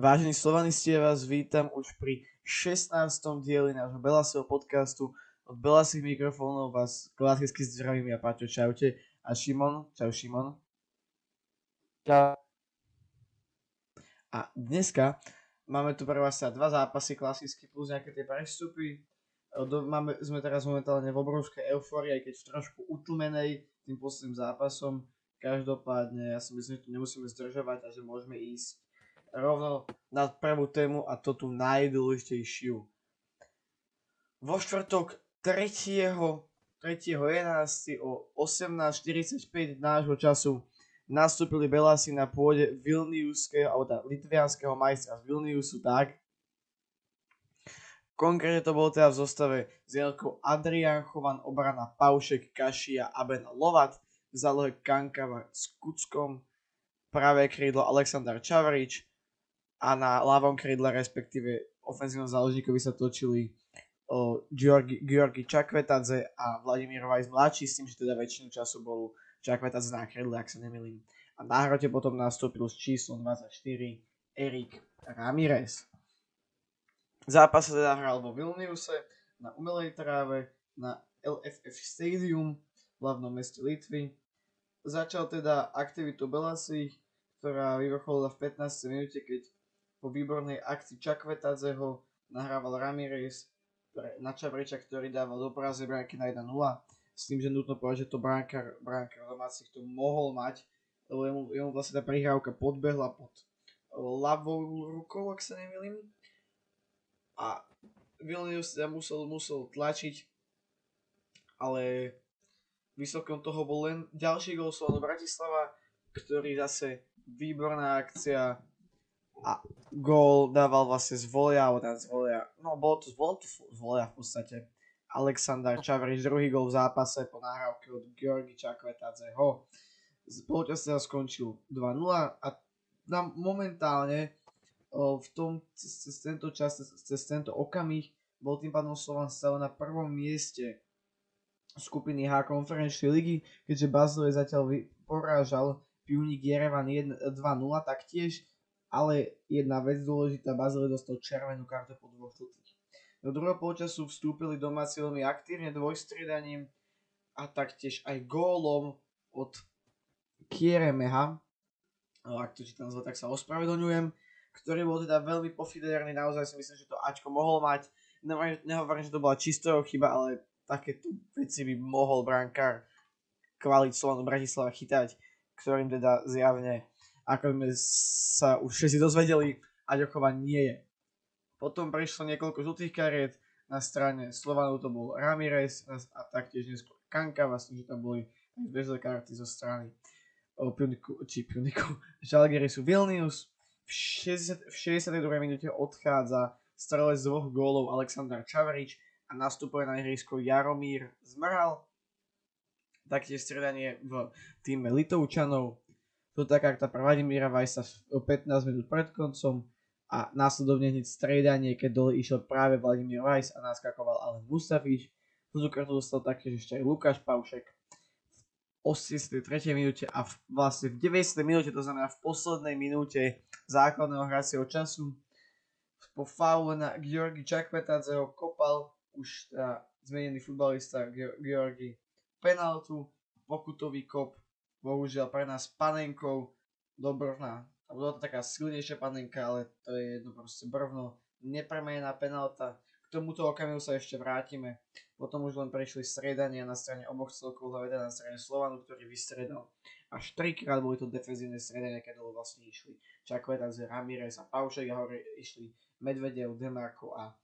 Vážení slovanisti, ja vás vítam už pri 16. dieli nášho Belasieho podcastu. Od Belasých mikrofónov vás klasicky zdravím ja Paťo, čaute. A Šimon, čau Šimon. Čau. A dneska máme tu pre vás sa dva zápasy klasicky plus nejaké tie prestupy. Máme, sme teraz momentálne v obrovskej eufórii, aj keď v trošku utlmenej tým posledným zápasom. Každopádne ja si myslím, že tu nemusíme zdržovať a že môžeme ísť rovno na prvú tému a to tú najdôležitejšiu. Vo štvrtok 3. 3.11. o 18.45 nášho času nastúpili Belasi na pôde Vilniuského, alebo teda litvianského majstra z Vilniusu tak. Konkrétne to bolo teda v zostave s Jelkou Adrian Chovan, obrana Paušek, Kašia a Ben Lovat, v zálohe Kankava s Kuckom, pravé krídlo Aleksandar Čavarič, a na ľavom krídle, respektíve ofenzívnom záložníkovi sa točili o, Georgi, Georgi Čakvetadze a Vladimír Vajs mladší, s tým, že teda väčšinu času bol Čakvetadze na krídle, ak sa nemýlim. A na hrote potom nastúpil s číslom 24 Erik Ramirez. Zápas sa teda hral vo Vilniuse, na umelej tráve, na LFF Stadium v hlavnom meste Litvy. Začal teda aktivitu Belasich, ktorá vyvrcholila v 15. minúte, keď po výbornej akcii Čakvetadzeho nahrával Ramirez na Čabriča, ktorý dával do práze bránky na 1-0. S tým, že nutno povedať, že to bránkar, bránkar domácich to mohol mať, lebo jemu, jemu vlastne tá prihrávka podbehla pod ľavou rukou, ak sa nemýlim. A Vilnius sa musel, musel tlačiť, ale výsledkom toho bol len ďalší gol Slovano Bratislava, ktorý zase výborná akcia a gól dával vlastne z volia, alebo teda z volia, no bolo to, bolo to z volia v podstate. Aleksandar Čavrič, druhý gól v zápase po nahrávke od Georgi Čakvetadzeho. Polčas sa skončil 2-0 a nám momentálne v tom, cez, tento čas, cez, tento okamih bol tým pádom Slovan stále na prvom mieste skupiny H konferenčnej ligy, keďže Bazilej zatiaľ porážal Pionik Jerevan 2-0 taktiež ale jedna vec dôležitá, Bazile dostal červenú kartu po dvoch žltých. Do druhého polčasu vstúpili domáci veľmi aktívne dvojstriedaním a taktiež aj gólom od Kieremeha, ak to čítam zle, tak sa ospravedlňujem, ktorý bol teda veľmi pofiderný, naozaj si myslím, že to Ačko mohol mať. Nehovorím, že to bola čistého chyba, ale takéto veci by mohol brankár kvalit Slovanu Bratislava chytať, ktorým teda zjavne ako sme sa už všetci dozvedeli, Aďochova nie je. Potom prišlo niekoľko žltých kariet, na strane Slovanov to bol Ramirez a taktiež neskôr Kanka, vlastne, že tam boli aj bežné karty zo strany Pioniku, či Pioniku, Žalgirisu Vilnius. V, 60, v 62. minúte odchádza strelec z dvoch gólov Aleksandr Čavarič a nastupuje na ihrisko Jaromír Zmral. Taktiež stredanie v týme Litovčanov tu taká tá Vladimíra Vajsa 15 minút pred koncom a následovne hneď striedanie, keď dole išiel práve Vladimír Vajs a naskakoval Alen Mustafič. Túto kartu dostal taktiež ešte aj Lukáš Paušek v 83. minúte a v, vlastne v 90. minúte, to znamená v poslednej minúte základného hracieho času po faule na Georgi Čakvetadzeho kopal už teda zmenený futbalista Georgi penaltu, pokutový kop bohužiaľ pre nás panenkou do Brvna. A bola to taká silnejšia panenka, ale to je jedno proste Brvno. Nepremenená penalta. K tomuto okamihu sa ešte vrátime. Potom už len prešli stredania na strane oboch celkov, hlavne na strane Slovanu, ktorý vystredal. Až trikrát boli to defenzívne stredania, keď dole vlastne išli Čakvetadze, Ramirez a Paušek a hore išli Medvedev, Demarko a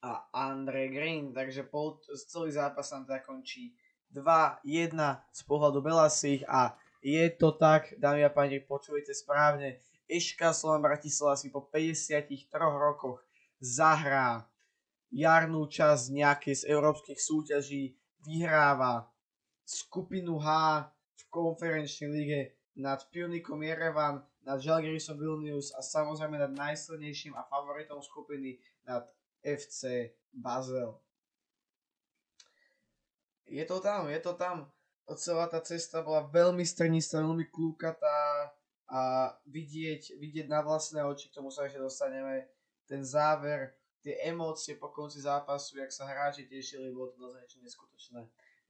a Andre Green, takže pol, celý zápas nám teda končí 2-1 z pohľadu Belasých a je to tak, dámy a páni, počujete správne, Eška Slovan Bratislava si po 53 rokoch zahrá jarnú časť nejakej z európskych súťaží, vyhráva skupinu H v konferenčnej lige nad Pionikom Jerevan, nad Žalgirisom Vilnius a samozrejme nad najsilnejším a favoritom skupiny nad FC Basel je to tam, je to tam. Celá tá cesta bola veľmi strnistá, veľmi klúkatá a vidieť, vidieť na vlastné oči, k tomu sa ešte dostaneme, ten záver, tie emócie po konci zápasu, jak sa hráči tešili, bolo to naozaj niečo neskutočné.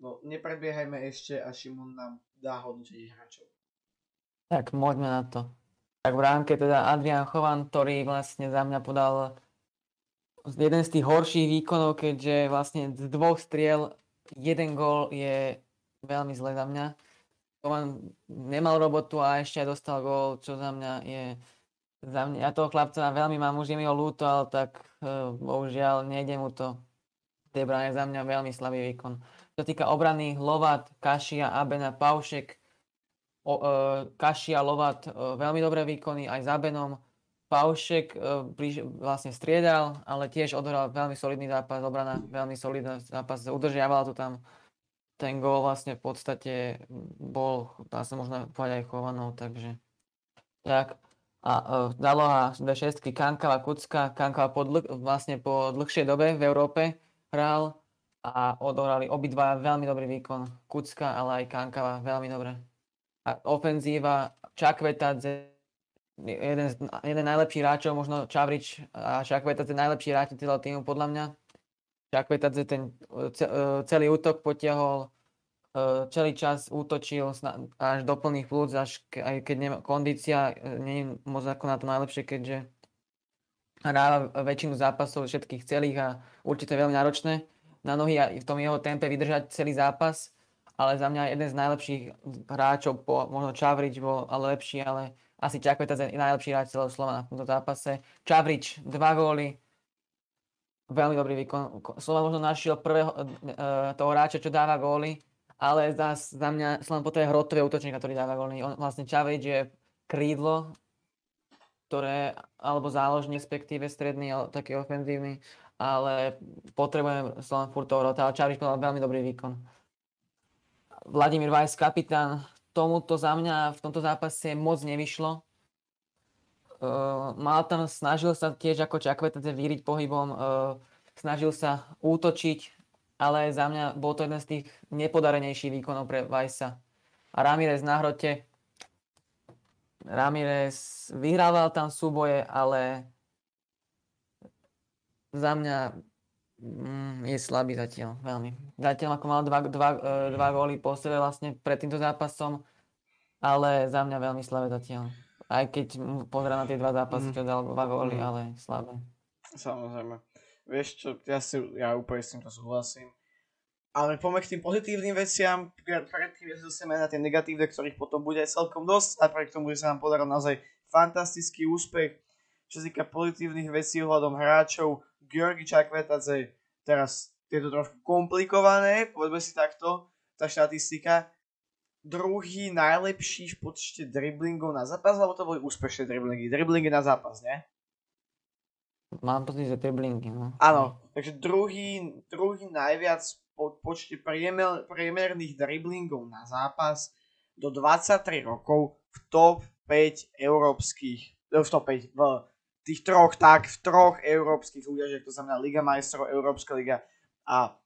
No, nepredbiehajme ešte a Šimon nám dá hodnotenie hráčov. Tak, môžeme na to. Tak v rámke teda Adrian Chovan, ktorý vlastne za mňa podal jeden z tých horších výkonov, keďže vlastne z dvoch striel jeden gól je veľmi zle za mňa. Chovan nemal robotu a ešte aj dostal gól, čo za mňa je za mňa, ja toho chlapca veľmi mám, už je mi ho ľúto, ale tak uh, bohužiaľ nejde mu to. De Bruyne za mňa veľmi slabý výkon. Čo týka obrany, Lovat, Kašia, Abena, Paušek, o, uh, Kašia, Lovat, uh, veľmi dobré výkony, aj za Benom. Paušek blíž, vlastne striedal, ale tiež odohral veľmi solidný zápas, obrana veľmi solidný zápas, udržiavala to tam. Ten gól vlastne v podstate bol, dá sa možno povedať aj chovanou, takže tak. A uh, záloha D6, Kankava, Kucka, Kankava po dlh, vlastne po dlhšej dobe v Európe hral a odohrali obidva veľmi dobrý výkon. Kucka, ale aj Kankava veľmi dobre. A ofenzíva, Čakvetadze, jeden, z, jeden najlepší hráčov, možno Čavrič a Čakvetadze najlepší hráč celého týmu podľa mňa. Čakvetadze ten celý útok potiahol Eh, celý čas útočil až do plných plúc, až aj keď nemá, kondícia nie je moc ako na to najlepšie, keďže hráva väčšinu zápasov všetkých celých a určite veľmi náročné na nohy a v tom jeho tempe vydržať celý zápas, ale za mňa jeden z najlepších hráčov, po, možno Čavrič bol ale lepší, ale asi Čakveta je najlepší hráč celého Slova v tomto zápase. Čavrič, dva góly, veľmi dobrý výkon. Slova možno našiel prvého e, toho hráča, čo dáva góly, ale za, za mňa som len po tej hrotové útočníka, ktorý dáva golný. On, vlastne Čavič je krídlo, ktoré, alebo záložný, respektíve stredný, ale taký ofenzívny, ale potrebujem len furt toho rota, ale Čavič podal veľmi dobrý výkon. Vladimír Vajs, kapitán, tomuto za mňa v tomto zápase moc nevyšlo. Uh, Maltan snažil sa tiež ako Čakvetadze víriť pohybom, uh, snažil sa útočiť, ale za mňa bol to jeden z tých nepodarenejších výkonov pre Vajsa. A Ramirez na hrote. Ramirez vyhrával tam súboje, ale za mňa mm, je slabý zatiaľ, veľmi. Zatiaľ ako mal dva, dva, e, dva góly po sebe vlastne pred týmto zápasom, ale za mňa veľmi slabé zatiaľ. Aj keď pozerám na tie dva zápasy, mm. čo dal dva góly, mm. ale slabé. Samozrejme. Vieš čo, ja, si, ja úplne s týmto súhlasím. Ale poďme k tým pozitívnym veciam, predtým sa dostaneme na tie negatívne, ktorých potom bude celkom dosť a pre tomu, že sa nám podaril naozaj fantastický úspech. Čo sa týka pozitívnych vecí ohľadom hráčov, Georgi Čakvetadze, teraz je to trošku komplikované, povedzme si takto, tá štatistika. Druhý najlepší v počte driblingov na zápas, alebo to boli úspešné driblingy? Driblingy na zápas, nie? Mám pocit, že driblingy, no. Áno, takže druhý, druhý najviac po počte priemer, priemerných driblingov na zápas do 23 rokov v top 5 európskych, v top 5, v tých troch, tak v troch európskych súťažiach, to znamená Liga majstrov, Európska liga a,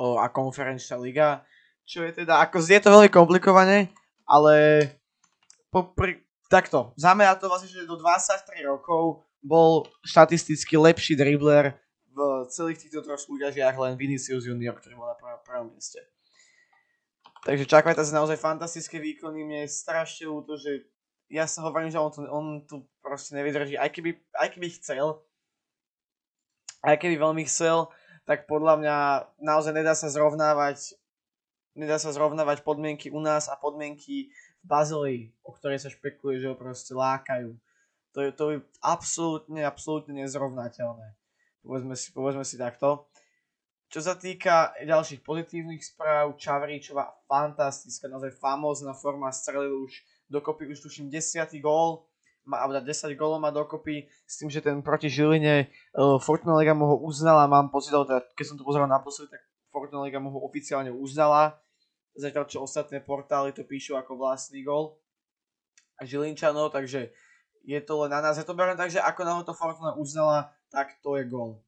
o, a konferenčná liga, čo je teda, ako je to veľmi komplikované, ale popri, takto, znamená to vlastne, že do 23 rokov bol štatisticky lepší dribler v celých týchto troch súťažiach len Vinicius Junior, ktorý bol na prvom, prvom mieste. Takže čakajte sa naozaj fantastické výkony, mne je strašne ľúto, že ja sa hovorím, že on, to, on tu proste nevydrží, aj keby, aj keby chcel, aj keby veľmi chcel, tak podľa mňa naozaj nedá sa zrovnávať nedá sa zrovnávať podmienky u nás a podmienky v Bazilii, o ktorej sa špekuluje, že ho proste lákajú. To je, to je absolútne, absolútne nezrovnateľné. Povedzme si, povedzme si takto. Čo sa týka ďalších pozitívnych správ, Čavričová fantastická, naozaj famózna forma, strelil už dokopy, už tuším 10. gól, má, 10 gólov má dokopy, s tým, že ten proti Žiline uh, Fortuna Liga mu ho uznala, mám pocit, teda, keď som to pozeral naposledy, tak Fortuna Liga mu ho oficiálne uznala, zatiaľ čo ostatné portály to píšu ako vlastný gól Žilinčanov, takže je to len na nás. Ja to beriem tak, že ako nám to Fortuna uznala, tak to je gól.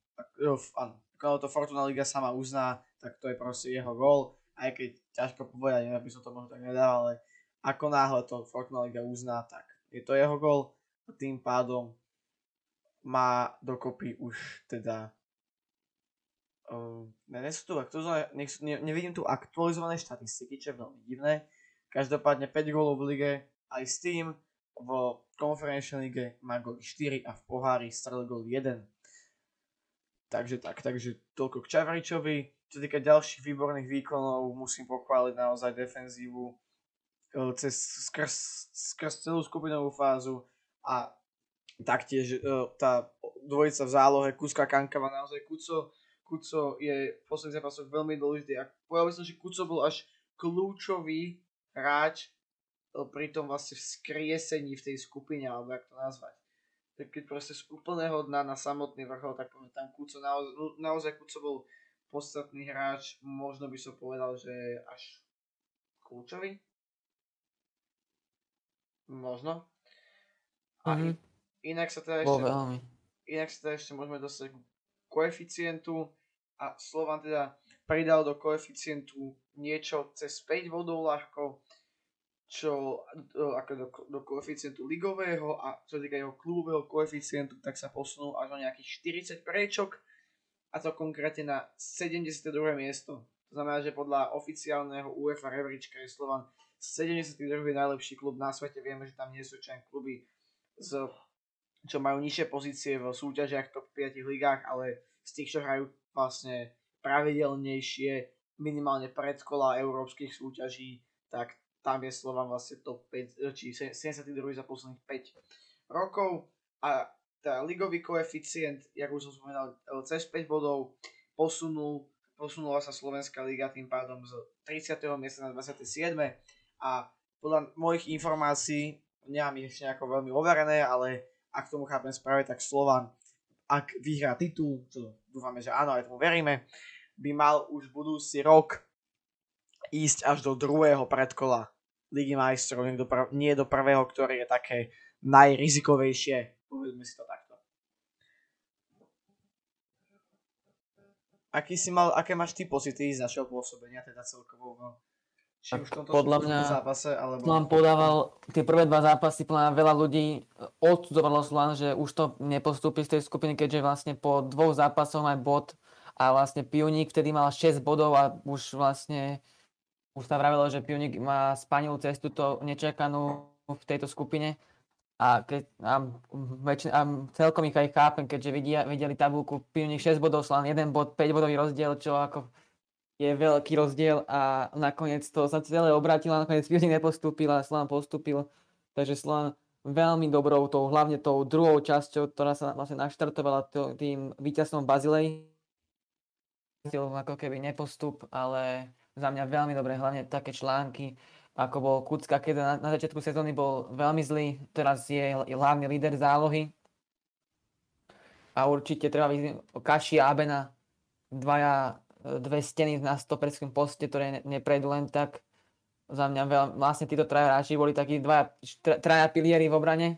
Áno, ako to Fortuna Liga sama uzná, tak to je proste jeho gól. Aj keď ťažko povedať, neviem, by som to možno tak nedal, ale ako náhle to Fortuna Liga uzná, tak je to jeho gol a tým pádom má dokopy už teda uh, ne, ne, sú tu, ne, ne, nevidím tu aktualizované štatistiky, čo je veľmi divné. Každopádne 5 gólov v lige aj s tým v konferenčnej lige má gól 4 a v pohári strelil gól 1. Takže tak, takže toľko k Čavaričovi. Čo týka ďalších výborných výkonov, musím pochváliť naozaj defenzívu cez, skrz, skrz celú skupinovú fázu a taktiež e, tá dvojica v zálohe, Kuska Kankava, naozaj Kuco, Kuco je v posledných zápasoch veľmi dôležitý. A povedal by som, že Kuco bol až kľúčový hráč e, pri tom vlastne vzkriesení v tej skupine, alebo jak to nazvať. Tak keď proste z úplného dna na samotný vrchol, tak tam Kuco naozaj, naozaj Kuco bol podstatný hráč, možno by som povedal, že až kľúčový. Možno. A mm-hmm. inak sa teda ešte, inak sa teda ešte môžeme dostať k koeficientu a Slovan teda pridal do koeficientu niečo cez 5 bodov ľahko čo ako do, do koeficientu ligového a čo týka jeho klubového koeficientu, tak sa posunul až o nejakých 40 prečok a to konkrétne na 72. miesto. To znamená, že podľa oficiálneho UEFA rebríčka je Slovan 72. najlepší klub na svete. Vieme, že tam nie sú člen kluby, z, čo majú nižšie pozície v súťažiach top 5 ligách, ale z tých, čo hrajú vlastne pravidelnejšie, minimálne predkola európskych súťaží, tak tam je Slovan vlastne top 5, eh, či 72 za posledných 5 rokov a tá ligový koeficient, jak už som spomenal, eh, cez 5 bodov posunul, posunula sa Slovenská liga tým pádom z 30. miesta na 27. A podľa mojich informácií, nemám ich ešte nejako veľmi overené, ale ak tomu chápem správne, tak Slovan, ak vyhrá titul, čo dúfame, že áno, aj tomu veríme, by mal už budúci rok ísť až do druhého predkola Ligy majstrov, nie do, prvého, ktoré je také najrizikovejšie. Povedzme si to takto. Aký si mal, aké máš ty pocity z našeho pôsobenia, teda celkovo no? Či už v tomto podľa mňa zápase, alebo... Slán podával tie prvé dva zápasy, podľa veľa ľudí odsudzovalo Slán, že už to nepostúpi z tej skupiny, keďže vlastne po dvoch zápasoch aj bod a vlastne Pioník vtedy mal 6 bodov a už vlastne už sa vravilo, že Pionik má spanilú cestu to nečakanú v tejto skupine. A, keď, a, väčšin, a celkom ich aj chápem, keďže vidia, videli tabulku Pionik 6 bodov, Slan 1 bod, 5 bodový rozdiel, čo ako je veľký rozdiel a nakoniec to sa celé obratilo, nakoniec Pionik nepostúpil a Slan postúpil, takže Slan veľmi dobrou, tou, hlavne tou druhou časťou, ktorá sa vlastne naštartovala tým víťazstvom Bazilej. Ako keby nepostup, ale za mňa veľmi dobré, hlavne také články, ako bol Kucka, keď na, na začiatku sezóny bol veľmi zlý, teraz je hlavný líder zálohy. A určite treba vyzviť Kaši a Abena, dvaja, dve steny na stoperském poste, ktoré neprejdú len tak. Za mňa veľ, vlastne títo traja hráči boli takí dvaja, traja pilieri v obrane,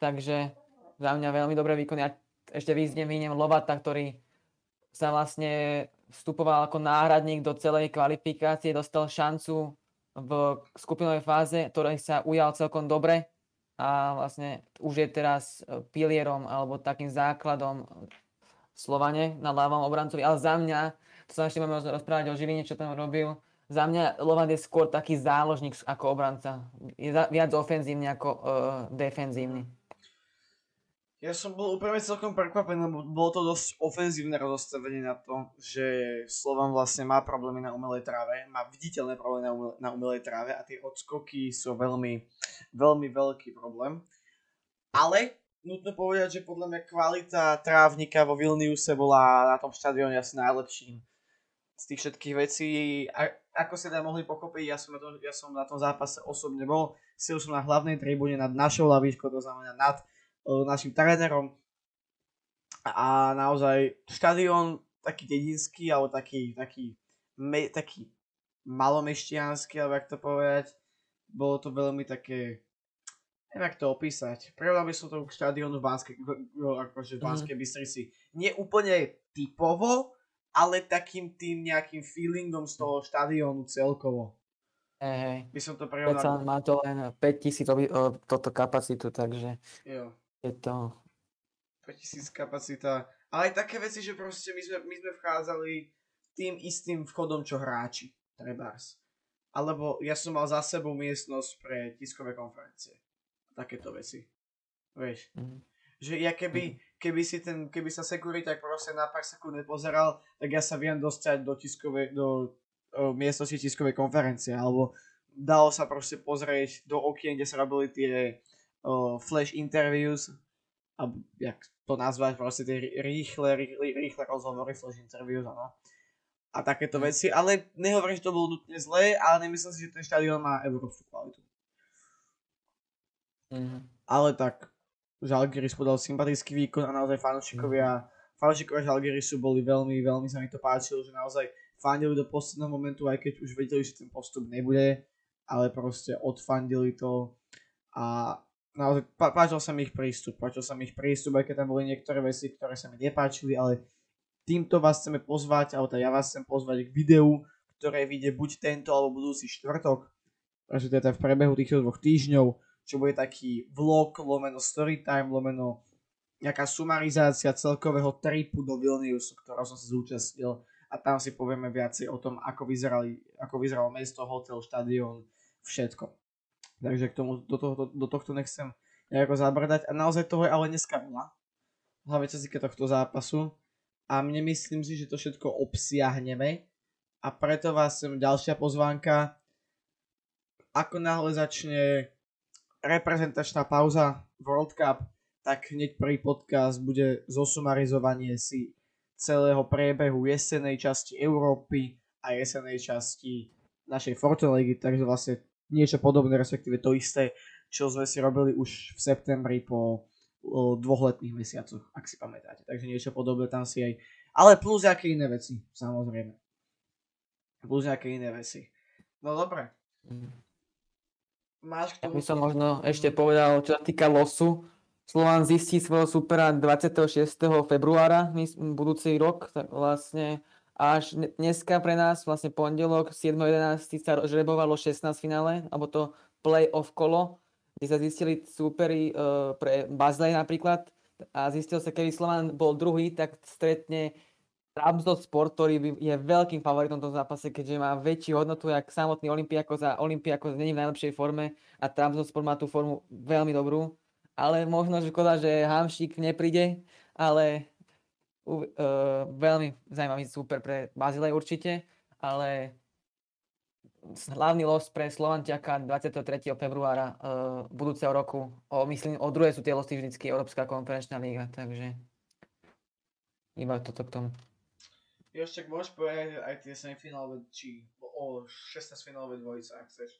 takže za mňa veľmi dobré výkony. A ešte vyzniem Lovata, ktorý sa vlastne vstupoval ako náhradník do celej kvalifikácie, dostal šancu v skupinovej fáze, ktorej sa ujal celkom dobre a vlastne už je teraz e, pilierom alebo takým základom Slovane na ľavom obrancovi. Ale za mňa, to sa ešte máme rozprávať o Žiline, čo tam robil, za mňa Lovan je skôr taký záložník ako obranca. Je viac ofenzívny ako uh, defenzívny. Ja som bol úplne celkom prekvapený, lebo bolo to dosť ofenzívne rozostavenie na to, že Slovan vlastne má problémy na umelej tráve, má viditeľné problémy na, umel- na umelej tráve a tie odskoky sú veľmi, veľmi veľký problém. Ale nutno povedať, že podľa mňa kvalita trávnika vo Vilniuse bola na tom štadióne asi najlepším z tých všetkých vecí. A ako sa teda mohli pochopiť, ja som, na tom, ja som na tom zápase osobne bol, sil som na hlavnej tribúne nad našou lavičkou, to znamená nad našim trénerom a naozaj štadión taký dedinský alebo taký, taký, me, taký malomeštianský, alebo jak to povedať, bolo to veľmi také, neviem jak to opísať, prirovnal by som to k štadiónu v Banskej, akože v. Banskej mm. Bystrici. Nie úplne typovo, ale takým tým nejakým feelingom z toho štadiónu celkovo. Hej, hej. By som to prirovnal. má to len 5000 oby- o, toto kapacitu, takže Jo. je to... 5000 kapacita. Ale aj také veci, že proste my sme, my sme vchádzali tým istým vchodom, čo hráči. Trebárs. Alebo ja som mal za sebou miestnosť pre tiskové konferencie. Takéto veci. Vieš. Mhm. Že ja keby, keby si ten, keby sa sekuriták proste na pár sekúnd nepozeral, tak ja sa viem dostať do tiskovej, do o, miestnosti tiskovej konferencie, alebo dalo sa proste pozrieť do okien, kde sa robili tie o, flash interviews, a jak to nazvať, proste tie rý- rýchle, rýchle, rýchle rozhovory, flash interviews, áno. A takéto Mm. veci, ale nehovorím, že to bolo nutne zlé, ale nemyslím si, že ten štadión má európsku kvalitu. Mhm. Ale tak, Žalgiris podal sympatický výkon a naozaj fanúšikovia, fanúšikovia Žalgirisu boli veľmi, veľmi sa mi to páčilo, že naozaj fandili do posledného momentu, aj keď už vedeli, že ten postup nebude, ale proste odfandili to a naozaj pá- páčil sa mi ich prístup, páčil sa mi ich prístup, aj keď tam boli niektoré veci, ktoré sa mi nepáčili, ale týmto vás chceme pozvať, alebo teda ja vás chcem pozvať k videu, ktoré vyjde buď tento alebo budúci štvrtok, takže teda v prebehu týchto dvoch týždňov, čo bude taký vlog, lomeno storytime, lomeno nejaká sumarizácia celkového tripu do Vilniusu, ktorého som sa zúčastnil. A tam si povieme viacej o tom, ako, vyzerali, ako vyzeralo mesto, hotel, štadión, všetko. Takže k tomu, do, tohto, do tohto nechcem nejako zabrdať. A naozaj toho je ale dneska veľa, hlavne sa týka tohto zápasu. A mne myslím si, že to všetko obsiahneme. A preto vás sem ďalšia pozvánka. Ako náhle začne reprezentačná pauza World Cup, tak hneď prvý podcast bude zosumarizovanie si celého priebehu jesenej časti Európy a jesenej časti našej Fortuna ligy, takže vlastne niečo podobné, respektíve to isté, čo sme si robili už v septembri po dvoch letných mesiacoch, ak si pamätáte. Takže niečo podobné tam si aj... Ale plus nejaké iné veci, samozrejme. Plus nejaké iné veci. No dobre, Mhm. Máš k Ja tomu... by som možno ešte povedal, čo sa týka losu. Slován zistí svojho supera 26. februára budúci rok, tak vlastne až dne- dneska pre nás, vlastne pondelok 7.11. sa žrebovalo 16 finále, alebo to play-off kolo, kde sa zistili súperi uh, pre Bazlej napríklad a zistil sa, keby Slován bol druhý, tak stretne Trabzonspor, ktorý by- je veľkým favoritom v tom zápase, keďže má väčšiu hodnotu jak samotný Olympiakos a Olympiakos není v najlepšej forme a Trabzonspor má tú formu veľmi dobrú. Ale možno škoda, že Hamšík nepríde, ale uh, veľmi zaujímavý super pre Bazilej určite, ale hlavný los pre Slovan čaká 23. februára uh, budúceho roku. O, myslím, o druhé sú tie losy vždycky Európska konferenčná liga, takže iba toto k tomu. Ešte môžeš povedať aj tie semifinálové, či o 16 finálové dvojice, ak chceš.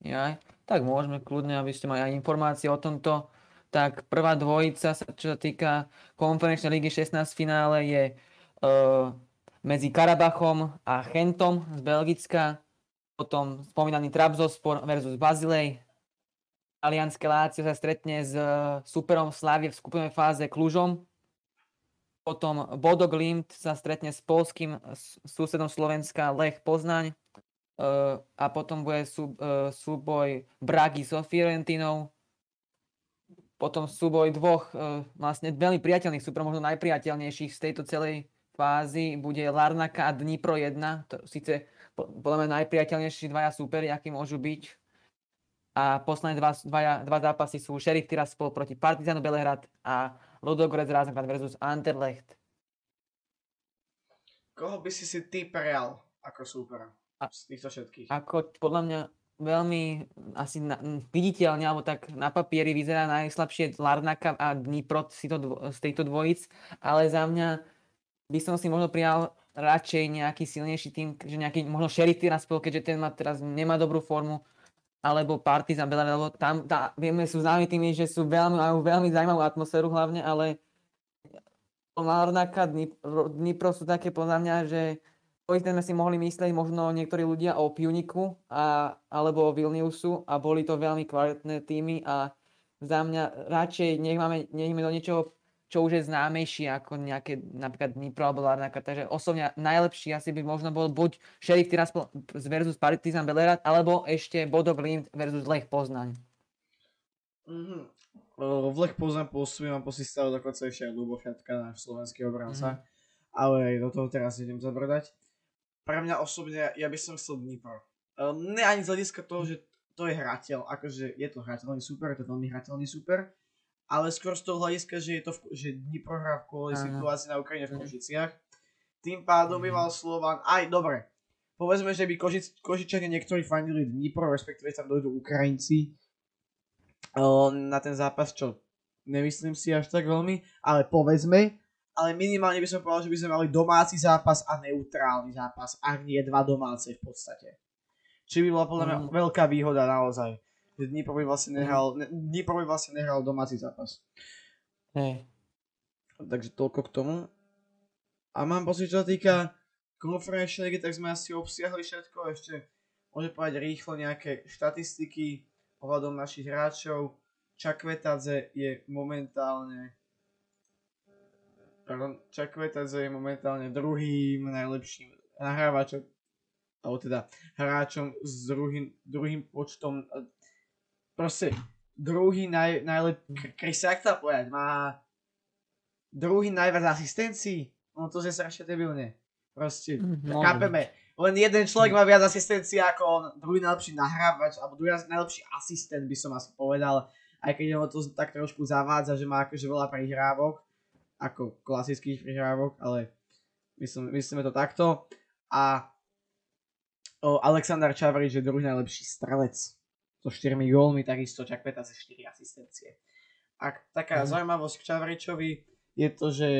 Jaj, tak môžeme kľudne, aby ste mali aj informácie o tomto. Tak prvá dvojica, čo sa týka konferenčnej ligy 16 finále, je uh, medzi Karabachom a Chentom z Belgicka. Potom spomínaný Trabzonspor versus Bazilej. Talianské Lácio sa stretne s uh, superom Slavie v skupinovej fáze Klužom. Potom Bodo Glimt sa stretne s polským s- susedom Slovenska Lech Poznaň. Uh, a potom bude sú, uh, súboj Bragy so Fiorentinou. Potom súboj dvoch uh, vlastne veľmi priateľných súper, možno najpriateľnejších z tejto celej fázy bude Larnaka a Dnipro 1. To síce po- podľa mňa najpriateľnejší dvaja súperi, akí môžu byť. A posledné dva, dvaja, dva zápasy sú Sheriff Tiraspol proti Partizanu Belehrad a Ludogorets Rasenkrad versus Anderlecht. Koho by si si ty prijal ako súpera A- z týchto všetkých? ako podľa mňa veľmi asi na, viditeľne, alebo tak na papieri vyzerá najslabšie Larnaka a Dnipro z týchto, dvo- z týchto dvojic, ale za mňa by som si možno prijal radšej nejaký silnejší tým, že nejaký možno Sheriff Tiraspol, keďže ten má teraz nemá dobrú formu, alebo Partizan Belgrad, lebo tam tá, vieme, sú známi tými, že sú veľmi, majú veľmi zaujímavú atmosféru hlavne, ale Larnaka, Dnipro, Dnipro sú také podľa mňa, že to isté sme si mohli myslieť možno niektorí ľudia o Puniku a, alebo o Vilniusu a boli to veľmi kvalitné týmy a za mňa radšej nech máme, nech do niečoho čo už je známejší ako nejaké napríklad Dnipro alebo Larnaka. Takže osobne najlepší asi by možno bol buď Sheriff Tiraspol versus Partizan Belehrad, alebo ešte Bodo Glimt versus Lech Poznaň. Mm-hmm. V Lech Poznaň pôsobí mám pocit stále dokonca ešte aj Lubo Fiatka, náš slovenský obranca. Mm-hmm. Ale aj do toho teraz idem zabrdať. Pre mňa osobne, ja by som chcel Dnipro. Um, ne ani z hľadiska toho, že to je hrateľ, akože je to hrateľný super, je to veľmi hrateľný super, ale skôr z toho hľadiska, že je to, v, že Dnipro hrá v kvôli situácii na Ukrajine v Košiciach. Tým pádom by mhm. mal Slovan, aj dobre, povedzme, že by Košic, Košičania niektorí fandili Dnipro, respektíve tam dojdú Ukrajinci na ten zápas, čo nemyslím si až tak veľmi, ale povedzme, ale minimálne by som povedal, že by sme mali domáci zápas a neutrálny zápas, ak nie dva domáce v podstate. Či by bola podľa mňa mm. veľká výhoda naozaj že Dnipro by vlastne nehral, ne, Dnipro by vlastne nehral domáci zápas. Hej. Takže toľko k tomu. A mám pocit, čo sa týka konferenčnej ligy, tak sme asi obsiahli všetko. Ešte môžem povedať rýchlo nejaké štatistiky ohľadom našich hráčov. Čakvetadze je momentálne pardon, Čakvetadze je momentálne druhým najlepším nahrávačom alebo teda hráčom s druhým, druhým počtom proste druhý naj, najlep... Chris, jak to povedať, má druhý najviac asistencií. No to je strašne debilne. Proste, no, chápeme. Len jeden človek má viac asistencií ako on, druhý najlepší nahrávač, alebo druhý najlepší asistent by som asi povedal. Aj keď ho to tak trošku zavádza, že má akože veľa prihrávok, ako klasických prihrávok, ale myslím, myslíme to takto. A o, Aleksandar Čavarič je druhý najlepší strelec so 4 gólmi, takisto Čakveta ze 4 asistencie. A taká mm. zaujímavosť k Čavričovi je to, že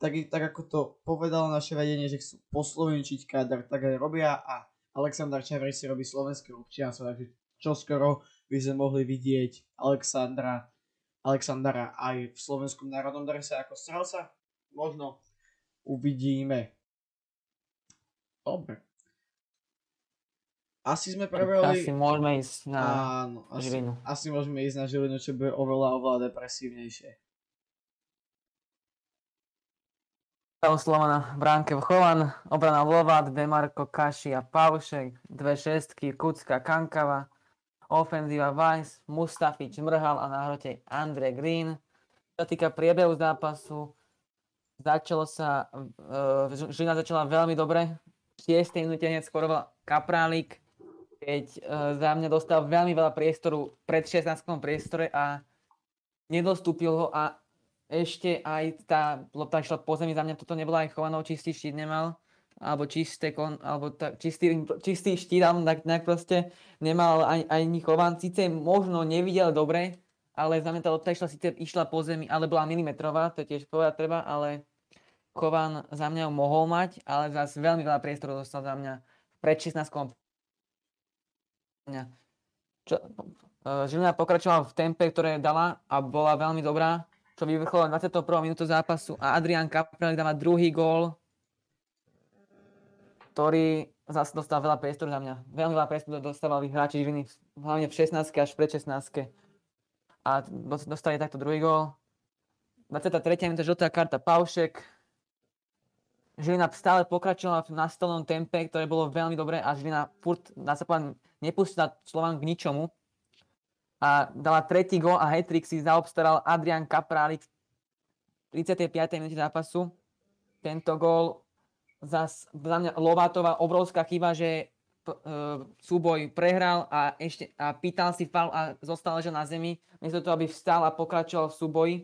tak, tak ako to povedalo naše vedenie, že chcú poslovenčiť káder, tak aj robia a Aleksandar Čavrič si robí slovenské občianstvo, takže čoskoro by sme mohli vidieť Alexandra, Alexandra aj v slovenskom národnom drese ako strelca. Možno uvidíme. Dobre, asi sme prebrali... Asi môžeme ísť na Áno, asi, Žilinu. Asi môžeme ísť na Žilinu, čo bude oveľa, oveľa depresívnejšie. slova na bránke Vchovan, obrana Lovat, Demarko, Kaši a Paušek, dve šestky, Kucka, Kankava, ofenzíva Weiss, Mustafič, Mrhal a na hrote Andre Green. Čo týka priebehu zápasu, začalo sa, uh, Žilina začala veľmi dobre, v 6. minúte hneď skoroval Kaprálik, keď uh, za mňa dostal veľmi veľa priestoru pred 16 priestore a nedostúpil ho a ešte aj tá lopta išla po zemi, za mňa toto nebola aj chovanou, čistý štít nemal, alebo čisté kon, alebo tak, čistý, čistý štít, alebo tak, tak proste nemal ani, ani chovan, síce možno nevidel dobre, ale za mňa tá lopta išla, síce išla po zemi, ale bola milimetrová, to tiež povedať treba, ale Chovan za mňa mohol mať, ale zase veľmi veľa priestoru dostal za mňa pred 16 čo, uh, Žilina pokračovala v tempe, ktoré dala a bola veľmi dobrá, čo vyvrcholila 21. minútu zápasu a Adrian Kapralik dáva druhý gól, ktorý zase dostal veľa priestoru za mňa. Veľmi veľa priestoru dostávali hráči Žiliny, hlavne v 16 až pred 16 a dostali takto druhý gól. 23. minúta žltá karta Paušek, Žilina stále pokračovala v nastolenom tempe, ktoré bolo veľmi dobré a Žilina furt, dá sa nepustila Slovan k ničomu. A dala tretí gól a hat si zaobstaral Adrian Kaprálik v 35. minúte zápasu. Tento gól zas za mňa Lovátová obrovská chyba, že p- e, súboj prehral a, ešte, a pýtal si fal a zostal ležal na zemi. Miesto toho, aby vstal a pokračoval v súboji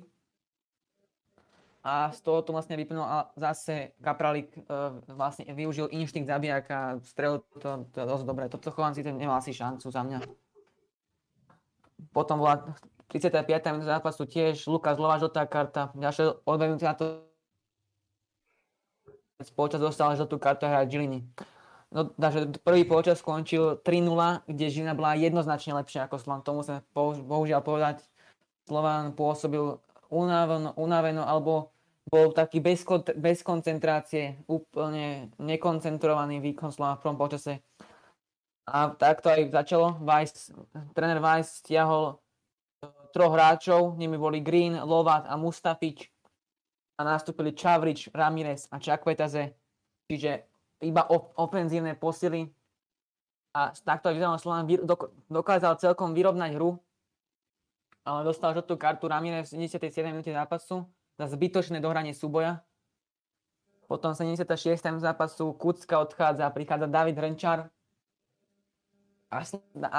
a z toho to vlastne vyplnul a zase Kapralik uh, vlastne využil inštinkt zabijaka, strel to, to je dosť dobré. Toto chovanci ten nemal asi šancu za mňa. Potom bola 35. minúta zápasu tiež Lukas Lova žltá karta, ďalšie o dve na to Počas dostal žltú kartu a Žiliny. No, takže prvý počas skončil 3-0, kde Žilina bola jednoznačne lepšia ako Slovan. To musíme bohužiaľ povedať. Slovan pôsobil unaveno, unaveno alebo bol taký bez, bez koncentrácie, úplne nekoncentrovaný výkon Slova v prvom počase. A takto aj začalo. Weiss, tréner Weiss stiahol e, troch hráčov, nimi boli Green, Lovat a Mustafič. a nastúpili Čavrič, Ramirez a Čakvetaze, čiže iba op- ofenzívne posily a takto vyzeral Slovan dok- dokázal celkom vyrovnať hru, ale dostal žltú kartu Ramirez v 77. minúte zápasu za zbytočné dohranie súboja. Potom 76. zápasu Kucka odchádza, prichádza David Hrnčar. A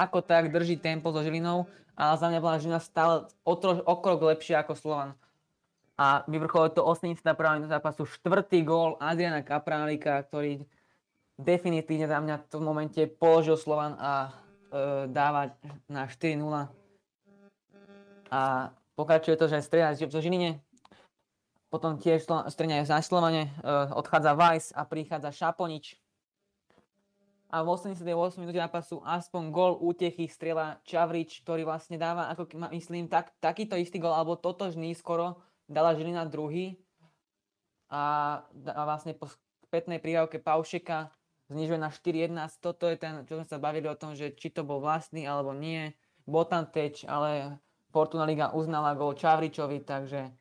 ako tak drží tempo so Žilinou, ale za mňa bola Žilina stále o, troš, o krok lepšia ako Slovan. A vyvrcholilo to 81. minúta zápasu, štvrtý gól Adriana Kaprálika, ktorý definitívne za mňa v tom momente položil Slovan a e, dáva na 4-0. A pokračuje to, že strieľa zo Žiline, potom tiež strenia na Slovane, uh, odchádza Weiss a prichádza Šaponič. A v 88 minúte zápasu aspoň gol útechy strieľa Čavrič, ktorý vlastne dáva, ako myslím, tak, takýto istý gol, alebo totožný skoro, dala Žilina druhý. A, a vlastne po spätnej prírávke Paušeka znižuje na 4-1. Toto je ten, čo sme sa bavili o tom, že či to bol vlastný alebo nie. Bol tam teč, ale Fortuna Liga uznala gol Čavričovi, takže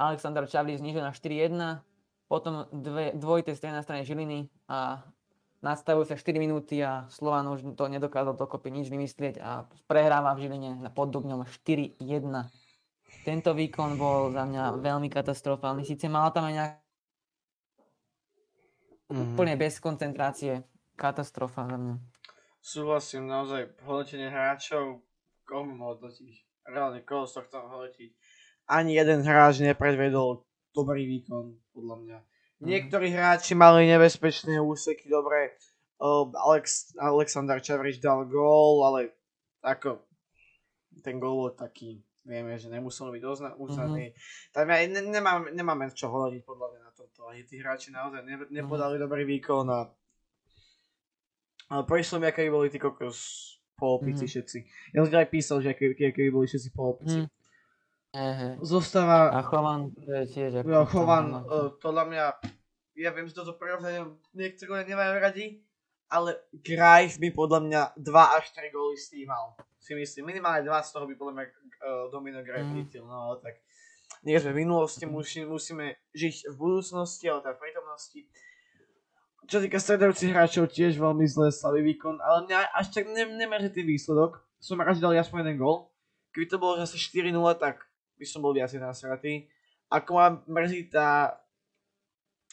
Aleksandr Čavli znižil na 4-1, potom dve, dvojité strany na strane Žiliny a nastavujú sa 4 minúty a Slovan už to nedokázal dokopy nič vymyslieť a prehráva v Žiline na Poddubňom 4-1. Tento výkon bol za mňa veľmi katastrofálny. Sice mala tam aj nejak mm-hmm. úplne bez koncentrácie. Katastrofa za mňa. Súhlasím, naozaj hodnotenie hráčov, koho hodnotíš? Reálne, koho z tohto hodnotiť? ani jeden hráč nepredvedol dobrý výkon, podľa mňa. Mm. Niektorí hráči mali nebezpečné úseky, dobre, uh, Alex, Aleksandar Čavrič dal gól, ale ako ten gól bol taký, vieme, že nemusel byť dozna- uznaný. Mm-hmm. Tam ja ne, nemám, nemáme čo hodnotiť podľa mňa na tomto. Ani tí hráči naozaj ne, nepodali mm-hmm. dobrý výkon a ale prišlo mi, aké boli tí kokos polopici mm-hmm. všetci. Ja som aj písal, že aké, aké boli všetci polopici. Ehe. Zostáva... A Chovan to je tiež ako... Chovan, uh, podľa mňa, ja viem, že toto prirovnanie niektorí nemajú radi, ale Grajf by podľa mňa 2 až 3 góly s tým mal. Si myslím, minimálne 2 z toho by podľa mňa uh, Domino Grajf mm. chytil, no ale tak nie sme v minulosti, musí, musíme žiť v budúcnosti, ale teda v prítomnosti. Čo týka stredajúcich hráčov, tiež veľmi zlé slabý výkon, ale mňa až tak ne, nemerží tý výsledok. Som rád, že dali aspoň jeden gól. Keby to bolo asi 4-0, tak by som bol viacej nasratý. Ako ma mrzí tá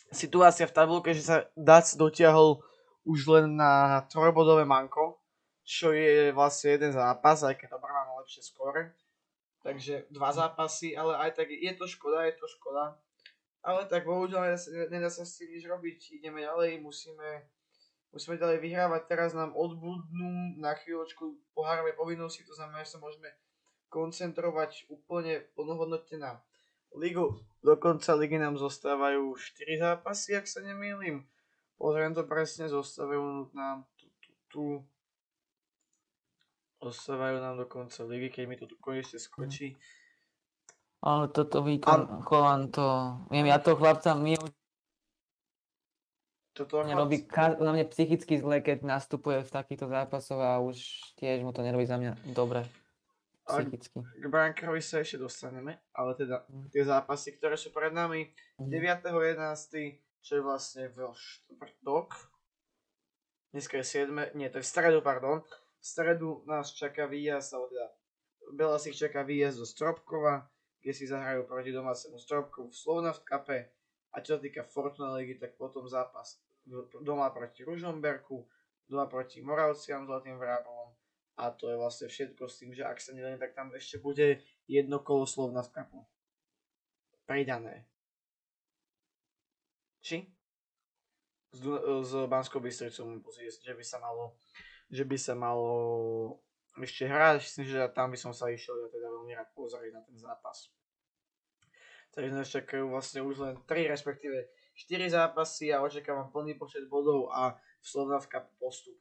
situácia v tabulke, že sa Dac dotiahol už len na trojbodové manko, čo je vlastne jeden zápas, aj keď dobrá má lepšie skóre. Takže dva zápasy, ale aj tak je to škoda, je to škoda. Ale tak bohužiaľ nedá nedá sa s tým nič robiť. Ideme ďalej, musíme, musíme ďalej vyhrávať. Teraz nám odbudnú na chvíľočku pohárové povinnosti, to znamená, že sa môžeme koncentrovať úplne plnohodnotne na ligu. Do konca ligy nám zostávajú 4 zápasy, ak sa nemýlim. Pozriem to presne, zostávajú nám tu, tu, tu. Zostávajú nám do konca ligy, keď mi to tu konečne skočí. Ale toto výkon, Chovan to, viem, ja to chlapca, my toto mne robí ka- na mne psychicky zle, keď nastupuje v takýchto zápasoch a už tiež mu to nerobí za mňa dobre. Psychicky. K Brankerovi sa ešte dostaneme, ale teda mm. tie zápasy, ktoré sú pred nami, mm. 9.11., čo je vlastne v štvrtok, dneska je 7, nie, to je v stredu, pardon, v stredu nás čaká výjazd, alebo teda Bela si čaká výjazd do Stropkova, kde si zahrajú proti domácemu Stropkovu v Slovnaft Cupe a čo sa týka Fortuna ligy, tak potom zápas doma proti Ružomberku, doma proti Moravciam Zlatým Vrábom a to je vlastne všetko s tým, že ak sa nedane, tak tam ešte bude jedno kolo slovna v kapu. Pridané. Či? Z Banskou Bystricou mám pocit, že by sa malo že by sa malo ešte hrať, myslím, že tam by som sa išiel ja teda veľmi rád pozrieť na ten zápas. Takže nás čakajú vlastne už len 3 respektíve 4 zápasy a očakávam plný počet bodov a v Slovnavka postup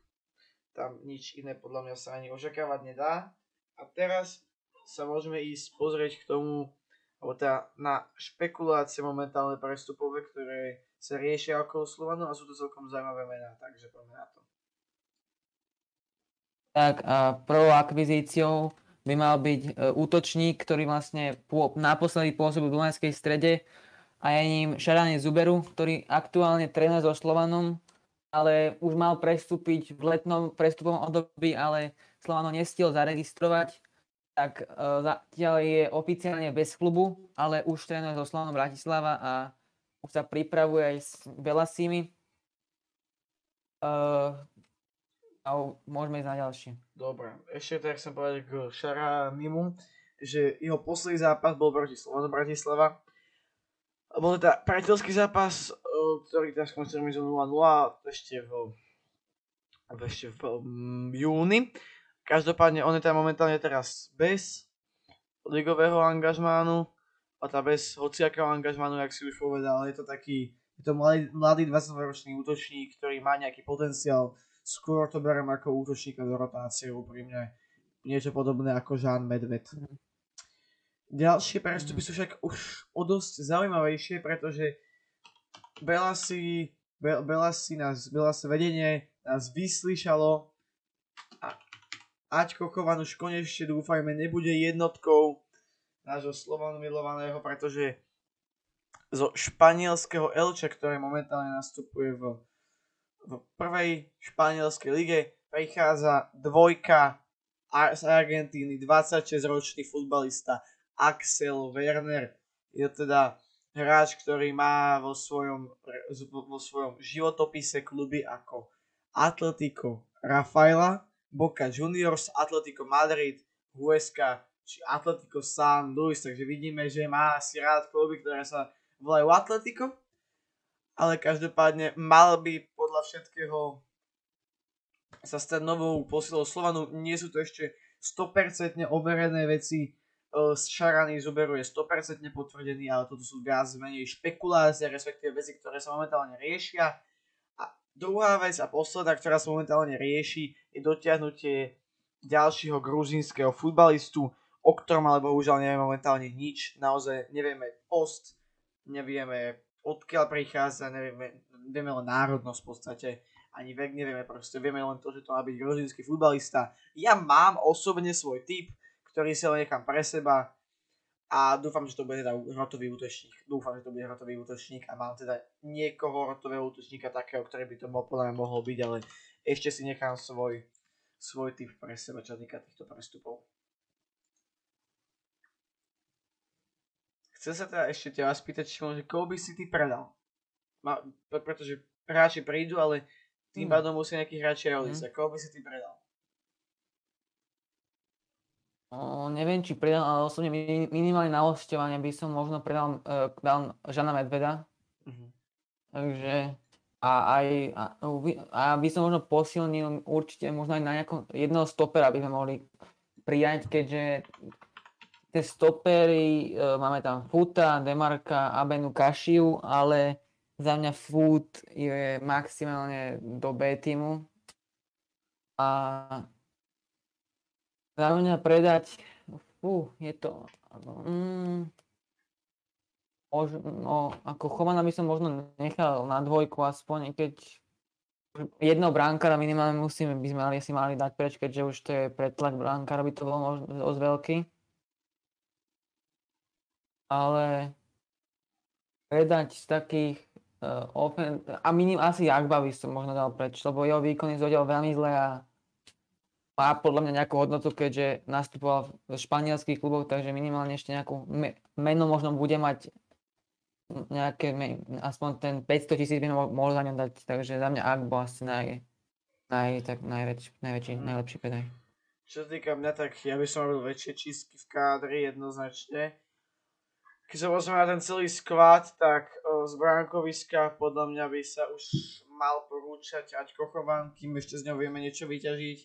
tam nič iné podľa mňa sa ani očakávať nedá. A teraz sa môžeme ísť pozrieť k tomu, alebo teda na špekulácie momentálne prestupové, ktoré sa riešia okolo Slovanu a sú to celkom zaujímavé mená, takže poďme na to. Tak a prvou akvizíciou by mal byť e, útočník, ktorý vlastne naposledy pôsobil v Dunajskej strede a je ním Šarane Zuberu, ktorý aktuálne trénuje so Slovanom, ale už mal prestúpiť v letnom prestupovom období, ale Slovano nestiel zaregistrovať, tak uh, zatiaľ je oficiálne bez klubu, ale už trénuje so Slovanom Bratislava a už sa pripravuje aj s Belasími. Uh, a môžeme ísť na ďalšie. Dobre, ešte tak chcem povedať k Šaranimu, že jeho posledný zápas bol proti Slovanu Bratislava. Bol to teda priateľský zápas, ktorý teraz skončil 0-0 ešte v, ešte v um, júni. Každopádne on je tam momentálne teraz bez ligového angažmánu a tá bez hociakého angažmánu, jak si už povedal, je to taký, je to mladý, mladý 22-ročný útočník, ktorý má nejaký potenciál skôr to berem ako útočníka do rotácie úprimne. Niečo podobné ako Jean Medved. Mhm. Ďalšie prestupy sú však už o dosť zaujímavejšie, pretože Belasi, Be, Belasi nás, Belasi vedenie nás vyslyšalo a Aťko Chovan už konečne dúfajme nebude jednotkou nášho Slovanu milovaného, pretože zo španielského Elče, ktoré momentálne nastupuje v v prvej španielskej lige prichádza dvojka z Argentíny, 26-ročný futbalista Axel Werner. Je teda hráč, ktorý má vo svojom, vo svojom životopise kluby ako Atletico Rafaela, Boca Juniors, Atletico Madrid, Huesca či Atletico San Luis, takže vidíme, že má asi rád kluby, ktoré sa volajú Atletico ale každopádne mal by podľa všetkého sa stať novou posilou Slovanu. Nie sú to ešte 100% overené veci. Z Šarany Zuberu je 100% potvrdený, ale toto sú viac menej špekulácie, respektíve veci, ktoré sa momentálne riešia. A druhá vec a posledná, ktorá sa momentálne rieši, je dotiahnutie ďalšieho gruzínskeho futbalistu, o ktorom ale bohužiaľ nevieme momentálne nič. Naozaj nevieme post, nevieme odkiaľ prichádza, nevieme, nevieme len národnosť v podstate, ani vek nevieme, proste vieme len to, že to má byť gruzínsky futbalista. Ja mám osobne svoj typ, ktorý si len nechám pre seba a dúfam, že to bude teda rotový útočník. Dúfam, že to bude rotový útočník a mám teda niekoho rotového útočníka takého, ktorý by to podľa mňa mohol byť, ale ešte si nechám svoj, svoj typ pre seba, čo týka týchto prestupov. Chcem sa teda ešte ťa vás pýtať, či koho by si ty predal? Ma, pretože hráči prídu, ale tým mm. pádom musí nejaký hráči aj odísť. Mm. Koho by si ty predal? O, neviem, či predal, ale osobne minimálne na osťovanie by som možno predal uh, dal Žana Medveda. Mm-hmm. Takže a aj a, a by som možno posilnil určite možno aj na nejakom jedného stopera by sme mohli prijať, keďže tie stopery, e, máme tam Futa, Demarka, Abenu, Kašiu, ale za mňa Foot je maximálne do B týmu. A za mňa predať, fú, je to, mm, mož, no, ako Chomana by som možno nechal na dvojku aspoň, keď jedného bránkara minimálne musíme, by sme mali, si mali dať preč, keďže už to je pretlak bránkara, by to bol možno dosť veľký ale predať z takých uh, ofen- a minim asi Jagba by som možno dal preč, lebo jeho výkony zhodil veľmi zle a má podľa mňa nejakú hodnotu, keďže nastupoval v španielských kluboch, takže minimálne ešte nejakú me- meno možno bude mať nejaké, aspoň ten 500 tisíc by mohol za ňom dať, takže za mňa Agbo asi naj, naj, tak najväč, najväčší, najlepší predaj. Čo sa týka mňa, tak ja by som robil väčšie čistky v kádri jednoznačne keď sa pozrieme na ten celý skvad, tak z bránkoviska podľa mňa by sa už mal porúčať ať Kochovan, kým ešte z ňou vieme niečo vyťažiť.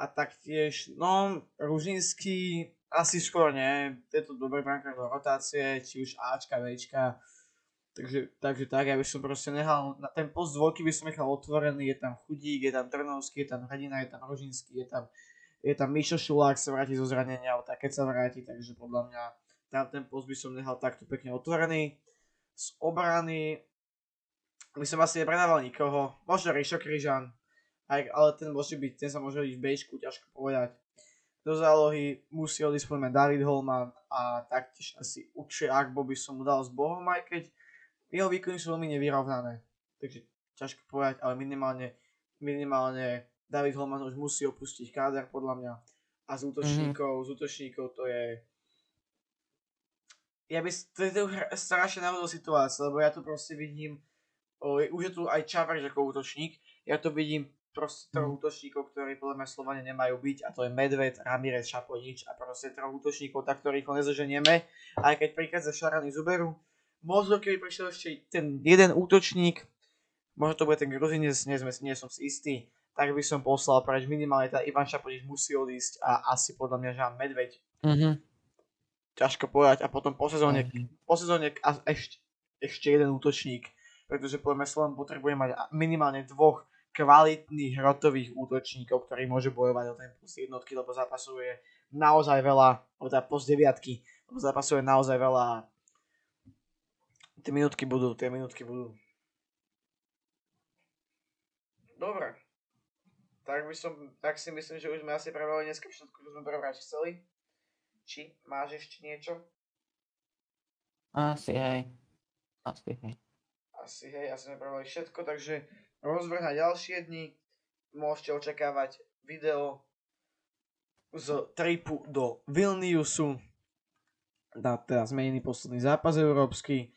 A taktiež, no, Ružinský asi skôr nie, je to dobrý brankár do rotácie, či už Ačka, Bčka. Takže, takže tak, ja by som proste nehal, na ten post dvojky by som nechal otvorený, je tam Chudík, je tam Trnovský, je tam Hrdina, je tam Rožinský, je tam, je tam Mišo Šulák sa vráti zo zranenia, ale tak keď sa vráti, takže podľa mňa tam ten post by som nechal takto pekne otvorený. Z obrany by som asi nepredával nikoho. Možno Rišo Kryžan, ale ten môže byť, ten sa môže byť v Bčku, ťažko povedať. do zálohy musí odísť podľa David Holman a taktiež asi Učiak, bo by som mu dal s Bohom, aj keď jeho výkony sú veľmi nevyrovnané. Takže ťažko povedať, ale minimálne, minimálne David Holman už musí opustiť káder podľa mňa. A z útočníkov, mm-hmm. z útočníkov to je... Ja by, to je strašne náhodou situácia, lebo ja tu proste vidím, o, už je tu aj Čavarič ako útočník, ja to vidím proste troch mhm. útočníkov, ktorí podľa mňa Slovane nemajú byť a to je Medved, Ramirez, Šaponič a proste troch útočníkov, tak ktorých ho nezoženieme. Aj keď prichádza Šarany Zuberu, možno keby prišiel ešte ten jeden útočník, možno to bude ten Gruzinec, nie, sme, nie som si istý, tak by som poslal preč minimálne tá Ivan Šaponič musí odísť a asi podľa mňa Žán Medveď. Mm-hmm. Ťažko povedať a potom po sezóne, mm-hmm. po sezóne a ešte, ešte jeden útočník, pretože podľa mňa Slovan potrebuje mať minimálne dvoch kvalitných hrotových útočníkov, ktorí môžu bojovať o ten plus jednotky, lebo zápasuje naozaj veľa, alebo teda plus deviatky, lebo zápasuje naozaj veľa tie minútky budú, tie minútky budú. Dobre. Tak by som, tak si myslím, že už sme asi prebrali dneska všetko, čo sme prebrať chceli. Či máš ešte niečo? Asi hej. Asi hej. Asi hej, asi sme prebrali všetko, takže rozvrh na ďalšie dni. Môžete očakávať video z tripu do Vilniusu na teda zmenený posledný zápas európsky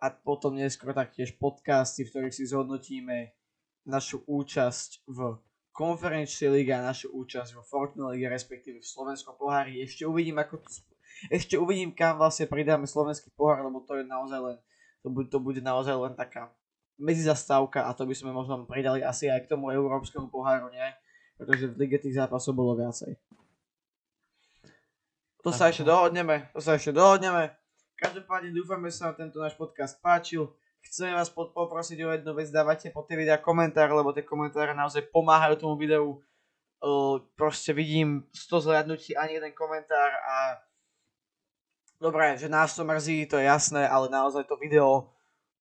a potom neskôr taktiež podcasty, v ktorých si zhodnotíme našu účasť v konferenčnej lige a našu účasť vo Fortnite lige, respektíve v Slovenskom pohári. Ešte uvidím, ako to, ešte uvidím, kam vlastne pridáme slovenský pohár, lebo to je naozaj len, to bude, to bude naozaj len taká medzizastávka a to by sme možno pridali asi aj k tomu európskemu poháru, nie? Pretože v lige tých zápasov bolo viacej. To sa ešte dohodneme, to sa ešte dohodneme. Každopádne dúfame, že sa tento náš podcast páčil. Chceme vás poprosiť o jednu vec, dávajte pod tie videá komentár, lebo tie komentáre naozaj pomáhajú tomu videu. proste vidím 100 zhľadnutí ani jeden komentár a Dobre, že nás to mrzí, to je jasné, ale naozaj to video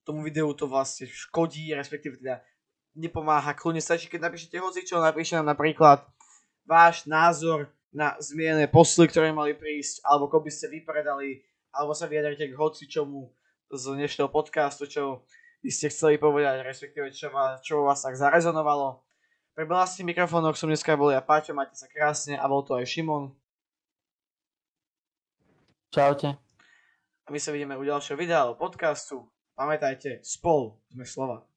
tomu videu to vlastne škodí, respektíve teda nepomáha. Kľudne stačí, keď napíšete hocičo, napíšte nám napríklad váš názor na zmienené posly, ktoré mali prísť, alebo ako by ste vypredali, alebo sa vyjadrite k hocičomu z dnešného podcastu, čo by ste chceli povedať, respektíve čo, vás, čo vás tak zarezonovalo. Pre vlastných mikrofónok som dneska bol ja Paťo, máte sa krásne a bol to aj Šimon. Čaute. A my sa vidíme u ďalšieho videa podcastu. Pamätajte, spolu sme slova.